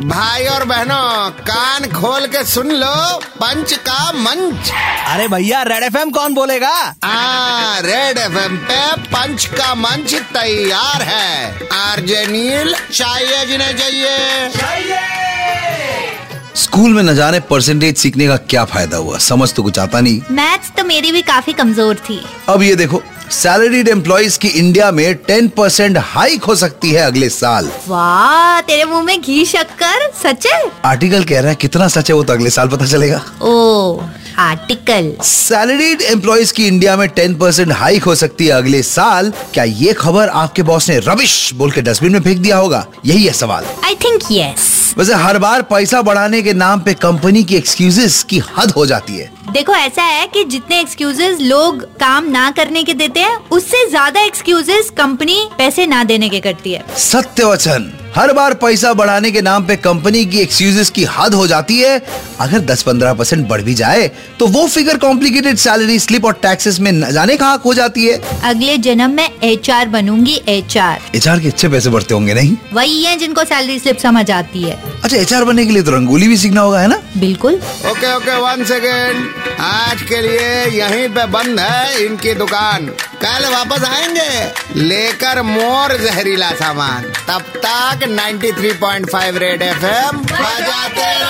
भाई और बहनों कान खोल के सुन लो पंच का मंच। अरे भैया रेड एफएम कौन बोलेगा? आ रेड एफएम पे पंच का मंच तैयार है। आरजे नील चाहिए जिन्हें चाहिए। स्कूल में न जाने परसेंटेज सीखने का क्या फ़ायदा हुआ? समझ तो कुछ आता नहीं। मैथ्स तो मेरी भी काफ़ी कमज़ोर थी। अब ये देखो सैलरीड एम्प्लॉज की इंडिया में टेन परसेंट हाइक हो सकती है अगले साल। वाह तेरे मुँह में घी शक्कर सच है? आर्टिकल कह रहा है कितना सच है वो तो अगले साल पता चलेगा। ओ आर्टिकल सैलरीड एम्प्लॉयज़ की इंडिया में टेन परसेंट हाइक हो सकती है अगले साल। क्या ये खबर आपके बॉस ने रबिश बोल के डस्टबिन में फेंक दिया होगा? यही है सवाल। आई थिंक यस वैसे हर बार पैसा बढ़ाने के नाम पे कंपनी की एक्सक्यूजेस की हद हो जाती है। देखो ऐसा है कि जितने एक्सक्यूजेस लोग काम ना करने के देते हैं उससे ज़्यादा एक्सक्यूजेस कंपनी पैसे ना देने के करती है। सत्य वचन। हर बार पैसा बढ़ाने के नाम पे कंपनी की एक्सक्यूजेस की हद हो जाती है। अगर 10-15 परसेंट बढ़ भी जाए तो वो फिगर कॉम्प्लिकेटेड सैलरी स्लिप और टैक्सेस में न जाने का हक हो जाती है। अगले जन्म में एच आर बनूँगी एच आर के अच्छे पैसे बढ़ते होंगे नहीं? वही है जिनको सैलरी स्लिप समझ आती है। अच्छा एचआर बनने के लिए तो रंगोली भी सीखना होगा है ना? बिल्कुल। ओके ओके वन सेकेंड आज के लिए यहीं पे बंद है इनकी दुकान। कल वापस आएँगे लेकर मोर जहरीला सामान। तब तक 93.5 रेड एफएम बजाते रहो।